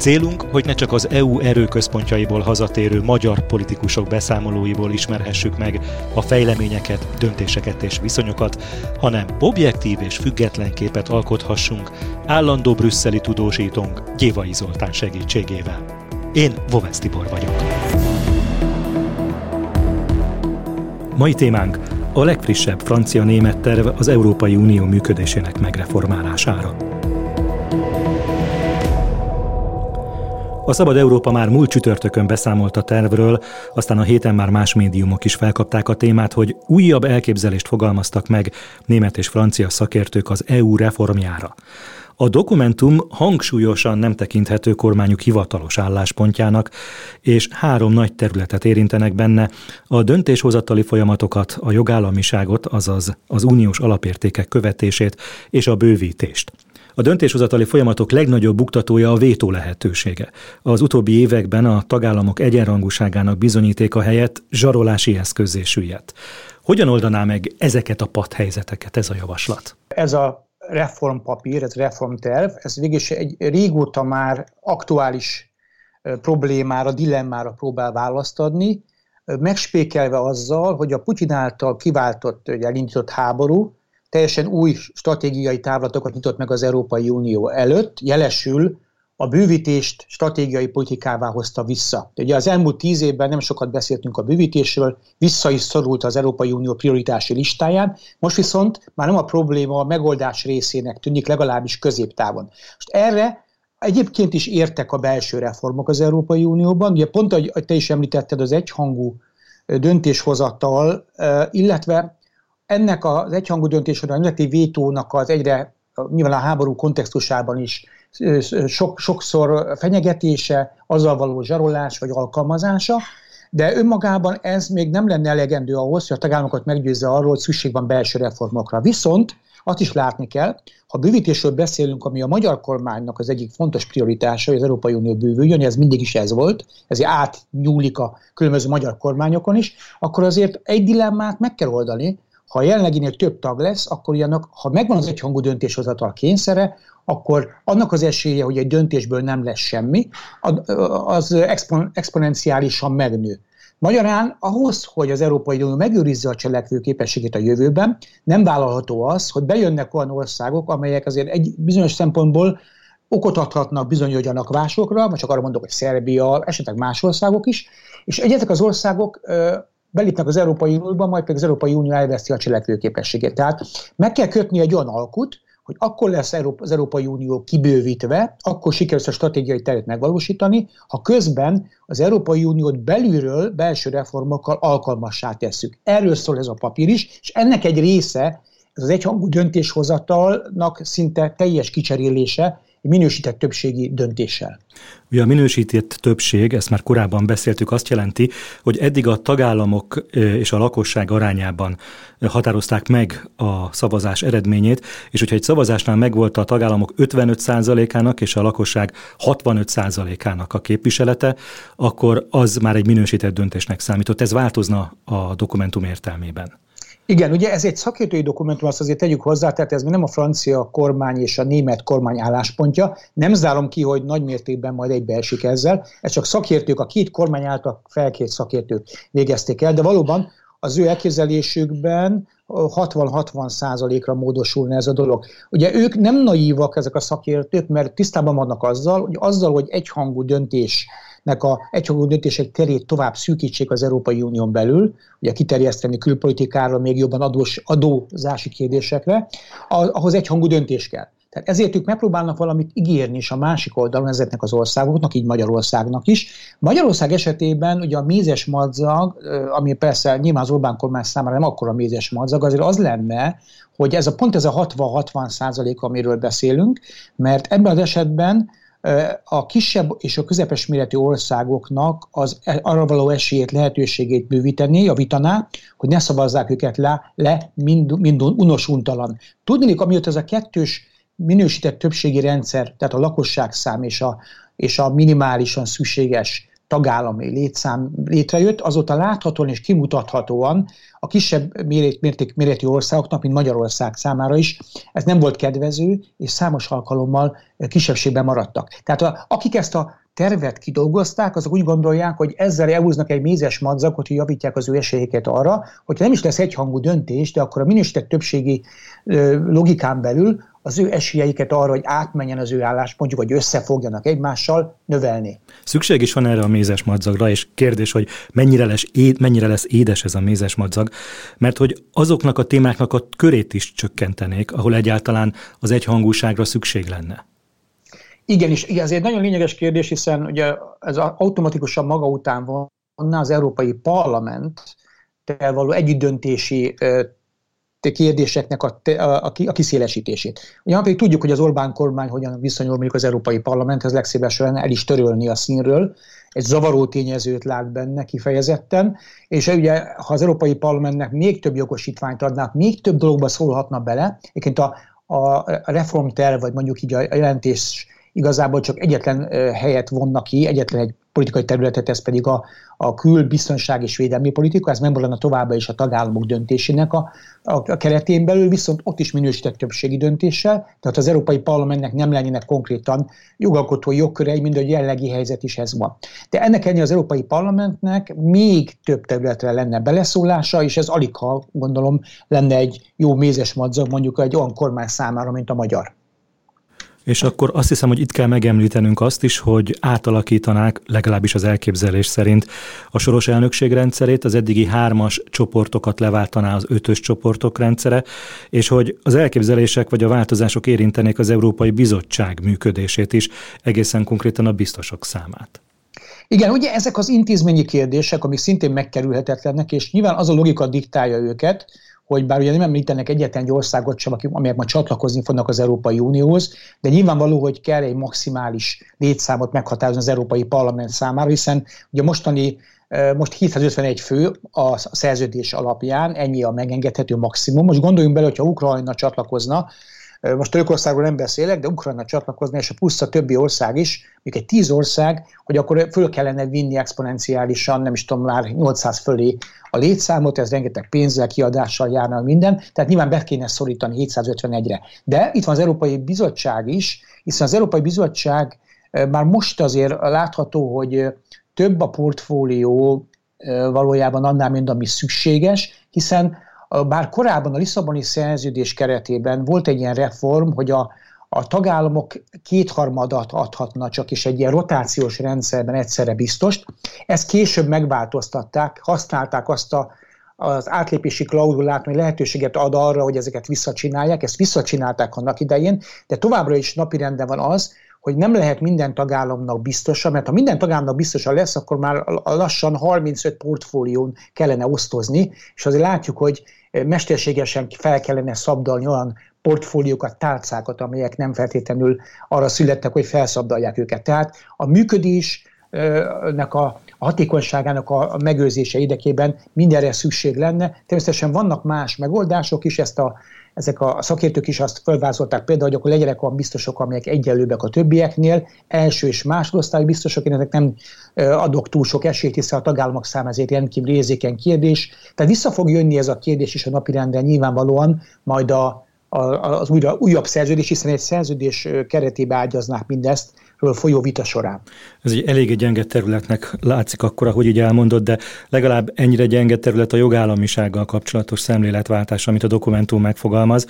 Célunk, hogy ne csak az EU erőközpontjaiból hazatérő magyar politikusok beszámolóiból ismerhessük meg a fejleményeket, döntéseket és viszonyokat, hanem objektív és független képet alkothassunk állandó brüsszeli tudósítónk Gyévai Zoltán segítségével. Én Vovesz Tibor vagyok. Mai témánk a legfrissebb francia-német terv az Európai Unió működésének megreformálására. A Szabad Európa már múlt csütörtökön beszámolt a tervről, aztán a héten már más médiumok is felkapták a témát, hogy újabb elképzelést fogalmaztak meg német és francia szakértők az EU reformjára. A dokumentum hangsúlyosan nem tekinthető kormányuk hivatalos álláspontjának, és három nagy területet érintenek benne, a döntéshozatali folyamatokat, a jogállamiságot, azaz az uniós alapértékek követését és a bővítést. A döntéshozatali folyamatok legnagyobb buktatója a vétó lehetősége. Az utóbbi években a tagállamok egyenrangúságának bizonyítéka helyett zsarolási eszközé süllyedt. Hogyan oldaná meg ezeket a padhelyzeteket ez a javaslat? Ez a reformpapír, ez reformterv, ez végül egy régóta már aktuális problémára, dilemmára próbál választ adni, megspékelve azzal, hogy a Putyin által kiváltott, elindított háború teljesen új stratégiai távlatokat nyitott meg az Európai Unió előtt, jelesül a bővítést stratégiai politikává hozta vissza. Ugye az elmúlt tíz évben nem sokat beszéltünk a bővítésről, vissza is szorult az Európai Unió prioritási listáján, most viszont már nem a probléma a megoldás részének tűnik legalábbis középtávon. Most erre egyébként is értek a belső reformok az Európai Unióban, ugye pont, ahogy te is említetted, az egyhangú döntéshozatal, illetve ennek az egyhangú döntésre, a nemzeti vétónak az egyre, nyilván a háború kontextusában is sok, sokszor fenyegetése, azzal való zsarolás vagy alkalmazása, de önmagában ez még nem lenne elegendő ahhoz, hogy a tagállamokat meggyőzze arról, hogy szükség van belső reformokra. Viszont azt is látni kell, ha bővítésről beszélünk, ami a magyar kormánynak az egyik fontos prioritása, hogy az Európai Unió bővüljön, ez mindig is ez volt, ezért átnyúlik a különböző magyar kormányokon is, akkor azért egy dilemmát meg kell oldani, ha a jelenleginél több tag lesz, akkor ilyenek, ha megvan az egyhangú döntéshozatal kényszere, akkor annak az esélye, hogy egy döntésből nem lesz semmi, az expon, exponenciálisan megnő. Magyarán ahhoz, hogy az Európai Unió megőrizze a cselekvő képességét a jövőben, nem vállalható az, hogy bejönnek olyan országok, amelyek azért egy bizonyos szempontból okot adhatnak bizonyos gyanakvásokra, vagy csak arra mondok, hogy Szerbia, esetleg más országok is, és egyetek az országok belépnek az Európai Unióba, majd pedig az Európai Unió elveszi a cselekvőképességét. Tehát meg kell kötni egy olyan alkut, hogy akkor lesz az Európai Unió kibővítve, akkor sikerül a stratégiai terét megvalósítani, ha közben az Európai Uniót belülről belső reformokkal alkalmassá tesszük. Erről szól ez a papír is, és ennek egy része, ez az egyhangú döntéshozatalnak szinte teljes kicserélése, minősített többségi döntéssel. Ugye a minősített többség, ezt már korábban beszéltük, azt jelenti, hogy eddig a tagállamok és a lakosság arányában határozták meg a szavazás eredményét, és hogyha egy szavazásnál megvolt a tagállamok 55%-ának és a lakosság 65%-ának a képviselete, akkor az már egy minősített döntésnek számított. Ez változna a dokumentum értelmében. Igen, ugye ez egy szakértői dokumentum, azt azért tegyük hozzá, tehát ez nem a francia kormány és a német kormány álláspontja. Nem zárom ki, hogy nagy mértékben majd egybeesik ezzel. Ez csak szakértők, a két kormány által felkért szakértők végezték el, de valóban az ő elképzelésükben 60-60 százalékra módosulna ez a dolog. Ugye ők nem naívak ezek a szakértők, mert tisztában vannak azzal, hogy azzal, hogy egyhangú döntés nek a egyhangú döntések terét tovább szűkítsék az Európai Unión belül, ugye kiterjeszteni külpolitikára, még jobban adós, adózási kérdésekre, ahhoz egyhangú döntés kell. Tehát ezért ők megpróbálnak valamit ígérni is a másik oldalon ezeknek az országoknak, így Magyarországnak is. Magyarország esetében ugye a mézes madzag, ami persze nyilván az Orbán kormány számára nem akkora mézes madzag, azért az lenne, hogy ez a pont ez a 60-60 százalék, amiről beszélünk, mert ebben az esetben a kisebb és a közepes méretű országoknak az e, arra való esélyét, lehetőségét bővíteni, javítaná, hogy ne szavazzák őket le, le mind, mind unosuntalan. Tudni, amióta ez a kettős minősített többségi rendszer, tehát a lakosság szám és a, és a minimálisan szükséges tagállami létszám létrejött, azóta láthatóan és kimutathatóan a kisebb mérték, méretű országoknak, mint Magyarország számára is, ez nem volt kedvező, és számos alkalommal kisebbségben maradtak. Tehát a, akik ezt a tervet kidolgozták, azok úgy gondolják, hogy ezzel elhúznak egy mézes madzakot, hogy javítják az ő esélyeket arra, hogyha nem is lesz egyhangú döntés, de akkor a minősített többségi logikán belül az ő esélyeiket arra, hogy átmenjen az ő álláspontjuk, vagy összefogjanak egymással, növelni. Szükség is van erre a mézes madzagra, és kérdés, hogy mennyire lesz, éd, mennyire lesz édes ez a mézes madzag, mert hogy azoknak a témáknak a körét is csökkentenék, ahol egyáltalán az egyhangúságra szükség lenne. Igen, és ez egy nagyon lényeges kérdés, hiszen ugye ez automatikusan maga után van az Európai Parlament való együttdöntési kérdéseknek a, a, a kiszélesítését. Ugyan pedig tudjuk, hogy az Orbán kormány hogyan viszonyul mondjuk az Európai Parlamenthez, legszívesebben el is törölni a színről, egy zavaró tényezőt lát benne kifejezetten, és ugye, ha az Európai Parlamentnek még több jogosítványt adnák, még több dologba szólhatna bele, egyébként a, a reformterv, vagy mondjuk így a jelentés igazából csak egyetlen helyet vonnak ki, egyetlen egy politikai területet, ez pedig a, a kül, biztonság és védelmi politika, ez megmaradna továbbá is a tagállamok döntésének a, a, a keretén belül, viszont ott is minősített többségi döntéssel, tehát az Európai Parlamentnek nem lennének konkrétan jogalkotói jogkörei, mint a jelenlegi helyzet is ez van. De ennek ellenére az Európai Parlamentnek még több területre lenne beleszólása, és ez alig ha gondolom lenne egy jó mézes madzag mondjuk egy olyan kormány számára, mint a magyar. És akkor azt hiszem, hogy itt kell megemlítenünk azt is, hogy átalakítanák, legalábbis az elképzelés szerint, a soros elnökség rendszerét, az eddigi hármas csoportokat leváltaná az ötös csoportok rendszere, és hogy az elképzelések vagy a változások érintenék az Európai Bizottság működését is, egészen konkrétan a biztosok számát. Igen, ugye ezek az intézményi kérdések, amik szintén megkerülhetetlenek, és nyilván az a logika diktálja őket, hogy bár ugye nem említenek egyetlen egy országot sem, amelyek majd csatlakozni fognak az Európai Unióhoz, de nyilvánvaló, hogy kell egy maximális létszámot meghatározni az Európai Parlament számára, hiszen ugye mostani most 751 fő a szerződés alapján, ennyi a megengedhető maximum. Most gondoljunk bele, hogyha Ukrajna csatlakozna, most Törökországról nem beszélek, de Ukrajna csatlakozni, és a plusz a többi ország is, még egy tíz ország, hogy akkor föl kellene vinni exponenciálisan, nem is tudom, már 800 fölé a létszámot, ez rengeteg pénzzel, kiadással járna minden, tehát nyilván be kéne szorítani 751-re. De itt van az Európai Bizottság is, hiszen az Európai Bizottság már most azért látható, hogy több a portfólió valójában annál, mint ami szükséges, hiszen bár korábban a Lisszaboni szerződés keretében volt egy ilyen reform, hogy a, a tagállamok kétharmadat adhatna csak is egy ilyen rotációs rendszerben egyszerre biztost. Ezt később megváltoztatták, használták azt a, az átlépési klauzulát, hogy lehetőséget ad arra, hogy ezeket visszacsinálják. Ezt visszacsinálták annak idején, de továbbra is napirenden van az, hogy nem lehet minden tagállamnak biztosa, mert ha minden tagállamnak biztosa lesz, akkor már lassan 35 portfólión kellene osztozni, és azért látjuk, hogy mesterségesen fel kellene szabdalni olyan portfóliókat, tálcákat, amelyek nem feltétlenül arra születtek, hogy felszabdalják őket. Tehát a működésnek a hatékonyságának a megőrzése érdekében mindenre szükség lenne. Természetesen vannak más megoldások is, ezt a ezek a szakértők is azt felvázolták például, hogy akkor legyenek olyan biztosok, amelyek egyenlőbbek a többieknél, első és másodosztályú biztosok, én ennek nem adok túl sok esélyt, hiszen a tagállamok számára ezért rendkívül érzékeny kérdés. Tehát vissza fog jönni ez a kérdés is a napirendre nyilvánvalóan, majd a, a, az újra, újabb szerződés, hiszen egy szerződés keretébe ágyaznák mindezt, folyó vita során. Ez egy eléggé gyenge területnek látszik akkor, ahogy így elmondod, de legalább ennyire gyenge terület a jogállamisággal kapcsolatos szemléletváltás, amit a dokumentum megfogalmaz.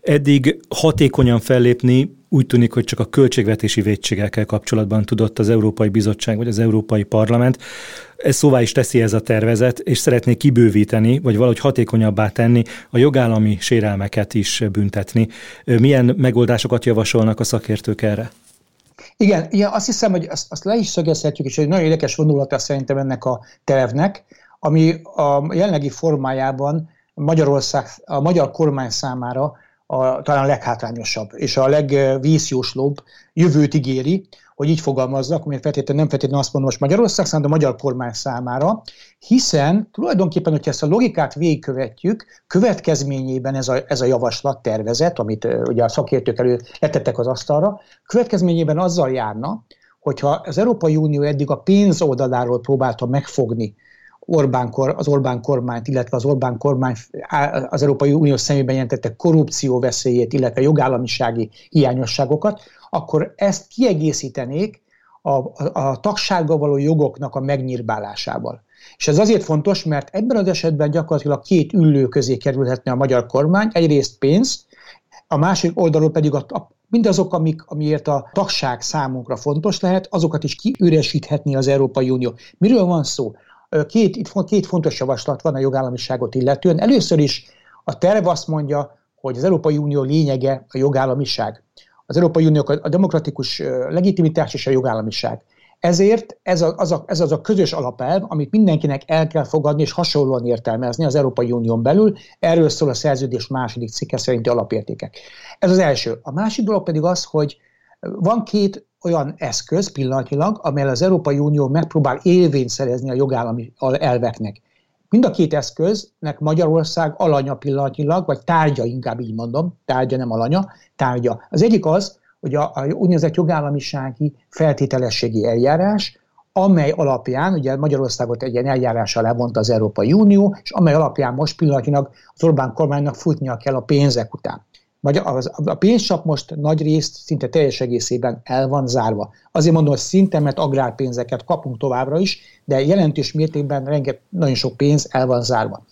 Eddig hatékonyan fellépni úgy tűnik, hogy csak a költségvetési védségekkel kapcsolatban tudott az Európai Bizottság vagy az Európai Parlament. Ez szóvá is teszi ez a tervezet, és szeretné kibővíteni, vagy valahogy hatékonyabbá tenni, a jogállami sérelmeket is büntetni. Milyen megoldásokat javasolnak a szakértők erre? Igen, igen azt hiszem, hogy azt, azt le is szögezhetjük, és egy nagyon érdekes vonulata szerintem ennek a tervnek, ami a jelenlegi formájában Magyarország, a magyar kormány számára a, talán a leghátrányosabb és a legvízjóslóbb jövőt ígéri, hogy így fogalmazzak, mert feltétlenül nem feltétlenül azt mondom most Magyarország, hanem a magyar kormány számára, hiszen tulajdonképpen, hogyha ezt a logikát végigkövetjük, következményében ez a, ez a javaslat tervezet, amit ugye a szakértők elő letettek az asztalra, következményében azzal járna, hogyha az Európai Unió eddig a pénz oldaláról próbálta megfogni Orbán kor, az Orbán kormányt, illetve az Orbán kormány az Európai Unió szemében jelentette korrupció veszélyét, illetve jogállamisági hiányosságokat, akkor ezt kiegészítenék a, a, a tagsággal való jogoknak a megnyírbálásával. És ez azért fontos, mert ebben az esetben gyakorlatilag két üllő közé kerülhetne a magyar kormány, egyrészt pénz, a másik oldalról pedig a, a, mindazok, amik, amiért a tagság számunkra fontos lehet, azokat is kiüresíthetni az Európai Unió. Miről van szó? Két, itt két fontos javaslat van a jogállamiságot illetően. Először is a terv azt mondja, hogy az Európai Unió lényege a jogállamiság. Az Európai Unió a demokratikus legitimitás és a jogállamiság. Ezért ez, a, az, a, ez az a közös alapelv, amit mindenkinek el kell fogadni és hasonlóan értelmezni az Európai Unión belül. Erről szól a szerződés második cikke szerinti alapértékek. Ez az első. A másik dolog pedig az, hogy van két olyan eszköz pillanatilag, amely az Európai Unió megpróbál élvényt szerezni a jogállami elveknek. Mind a két eszköznek Magyarország alanya pillanatilag, vagy tárgya inkább így mondom, tárgya nem alanya, tárgya. Az egyik az, hogy a, a úgynevezett jogállamisági feltételességi eljárás, amely alapján, ugye Magyarországot egy ilyen eljárással levont az Európai Unió, és amely alapján most pillanatilag az Orbán kormánynak futnia kell a pénzek után. A pénzcsap most nagy részt, szinte teljes egészében el van zárva. Azért mondom, hogy szinte, mert agrárpénzeket kapunk továbbra is, de jelentős mértékben renget, nagyon sok pénz el van zárva.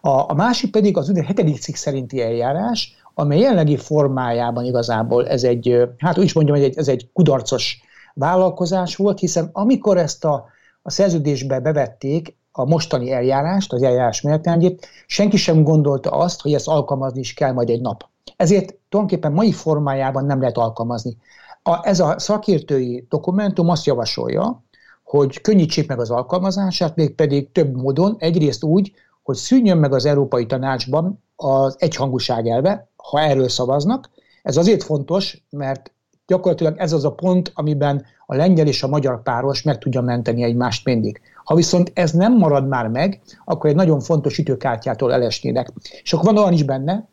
A, a másik pedig az ugye hetedik cikk szerinti eljárás, amely jelenlegi formájában igazából ez egy, hát úgy is mondjam, hogy ez egy kudarcos vállalkozás volt, hiszen amikor ezt a, a szerződésbe bevették, a mostani eljárást, az eljárás menetrendjét, senki sem gondolta azt, hogy ezt alkalmazni is kell majd egy nap. Ezért tulajdonképpen mai formájában nem lehet alkalmazni. A, ez a szakértői dokumentum azt javasolja, hogy könnyítsék meg az alkalmazását, mégpedig több módon, egyrészt úgy, hogy szűnjön meg az Európai Tanácsban az egyhangúság elve, ha erről szavaznak. Ez azért fontos, mert gyakorlatilag ez az a pont, amiben a lengyel és a magyar páros meg tudja menteni egymást mindig. Ha viszont ez nem marad már meg, akkor egy nagyon fontos ütőkártyától elesnének. És akkor van olyan is benne,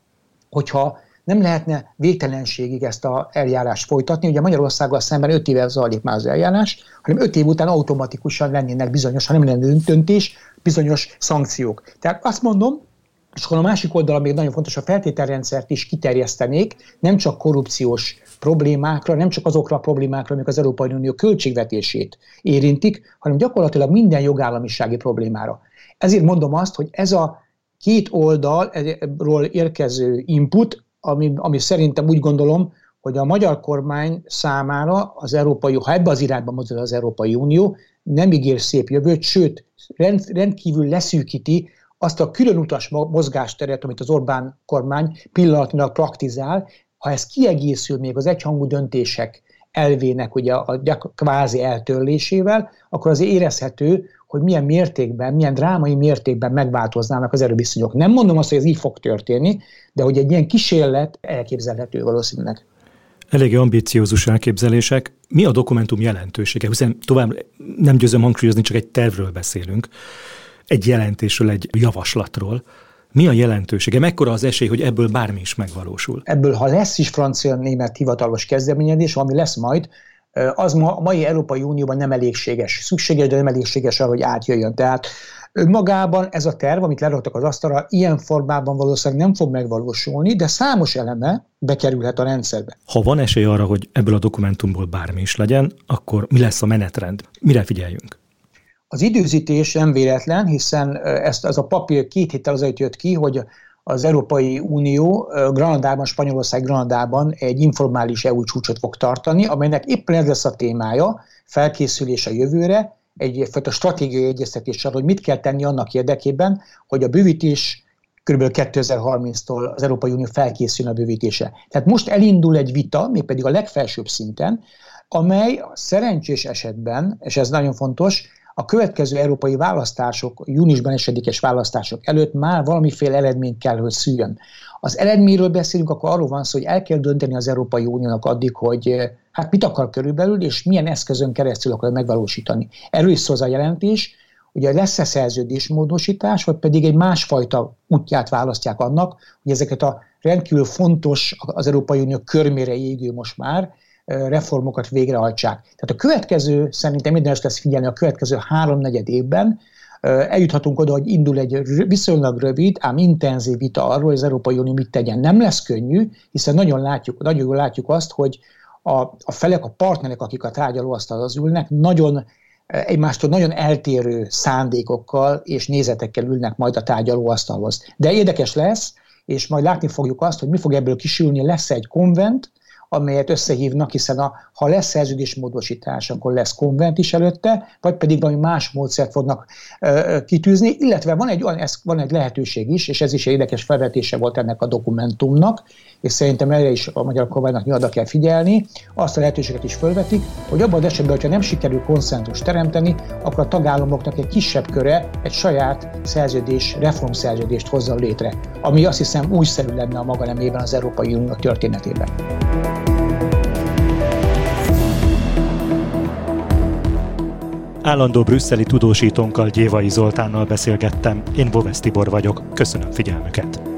hogyha nem lehetne végtelenségig ezt az eljárást folytatni. Ugye Magyarországgal szemben 5 éve zajlik már az eljárás, hanem 5 év után automatikusan lennének bizonyos, ha nem lenne döntés, bizonyos szankciók. Tehát azt mondom, és akkor a másik oldalon még nagyon fontos, a feltételrendszert is kiterjesztenék, nem csak korrupciós problémákra, nem csak azokra a problémákra, amik az Európai Unió költségvetését érintik, hanem gyakorlatilag minden jogállamisági problémára. Ezért mondom azt, hogy ez a két oldalról érkező input, ami, ami szerintem úgy gondolom, hogy a magyar kormány számára az Európai, ha ebbe az irányba mozdul az Európai Unió, nem ígér szép jövőt, sőt, rend, rendkívül leszűkíti azt a különutas mozgásteret, amit az Orbán kormány pillanatnyilag praktizál, ha ez kiegészül még az egyhangú döntések elvének ugye a kvázi eltörlésével, akkor az érezhető, hogy milyen mértékben, milyen drámai mértékben megváltoznának az erőviszonyok. Nem mondom azt, hogy ez így fog történni, de hogy egy ilyen kísérlet elképzelhető valószínűleg. Eléggé ambiciózus elképzelések. Mi a dokumentum jelentősége? Hiszen tovább nem győzöm hangsúlyozni, csak egy tervről beszélünk, egy jelentésről, egy javaslatról. Mi a jelentősége? Mekkora az esély, hogy ebből bármi is megvalósul? Ebből, ha lesz is francia-német hivatalos kezdeményezés, ami lesz majd, az ma, a mai Európai Unióban nem elégséges. Szükséges, de nem elégséges arra, hogy átjöjjön. Tehát önmagában ez a terv, amit leraktak az asztalra, ilyen formában valószínűleg nem fog megvalósulni, de számos eleme bekerülhet a rendszerbe. Ha van esély arra, hogy ebből a dokumentumból bármi is legyen, akkor mi lesz a menetrend? Mire figyeljünk? Az időzítés nem véletlen, hiszen ezt, ez a papír két héttel azért jött ki, hogy az Európai Unió Granadában, Spanyolország Granadában egy informális EU csúcsot fog tartani, amelynek éppen ez lesz a témája, felkészülés a jövőre, egyfajta stratégiai egyeztetéssel, hogy mit kell tenni annak érdekében, hogy a bővítés kb. 2030-tól az Európai Unió felkészül a bővítése. Tehát most elindul egy vita, mégpedig a legfelsőbb szinten, amely szerencsés esetben, és ez nagyon fontos, a következő európai választások, júniusban esedékes választások előtt már valamiféle eredmény kell, hogy szüljön. Az eredményről beszélünk, akkor arról van szó, hogy el kell dönteni az Európai Uniónak addig, hogy hát mit akar körülbelül, és milyen eszközön keresztül akar megvalósítani. Erről is szól az a jelentés, ugye lesz-e szerződésmódosítás, vagy pedig egy másfajta útját választják annak, hogy ezeket a rendkívül fontos, az Európai Unió körmére égő most már reformokat végrehajtsák. Tehát a következő, szerintem minden lesz figyelni, a következő háromnegyed évben eljuthatunk oda, hogy indul egy viszonylag rövid, ám intenzív vita arról, hogy az Európai Unió mit tegyen. Nem lesz könnyű, hiszen nagyon látjuk, nagyon jól látjuk azt, hogy a, a felek, a partnerek, akik a tárgyalóasztalhoz ülnek, nagyon egymástól nagyon eltérő szándékokkal és nézetekkel ülnek majd a tárgyalóasztalhoz. De érdekes lesz, és majd látni fogjuk azt, hogy mi fog ebből kisülni, lesz egy konvent, amelyet összehívnak, hiszen a, ha lesz szerződésmódosítás, akkor lesz konvent is előtte, vagy pedig valami más módszert fognak ö, kitűzni, illetve van egy, ez, van egy lehetőség is, és ez is egy érdekes felvetése volt ennek a dokumentumnak, és szerintem erre is a magyar kormánynak nyilván kell figyelni, azt a lehetőséget is felvetik, hogy abban az esetben, hogyha nem sikerül konszenzus teremteni, akkor a tagállamoknak egy kisebb köre egy saját szerződés, reformszerződést hozzon létre, ami azt hiszem újszerű lenne a maga nemében az Európai Unió történetében. Állandó brüsszeli tudósítónkkal Gyévai Zoltánnal beszélgettem, én Bovesz Tibor vagyok, köszönöm figyelmüket.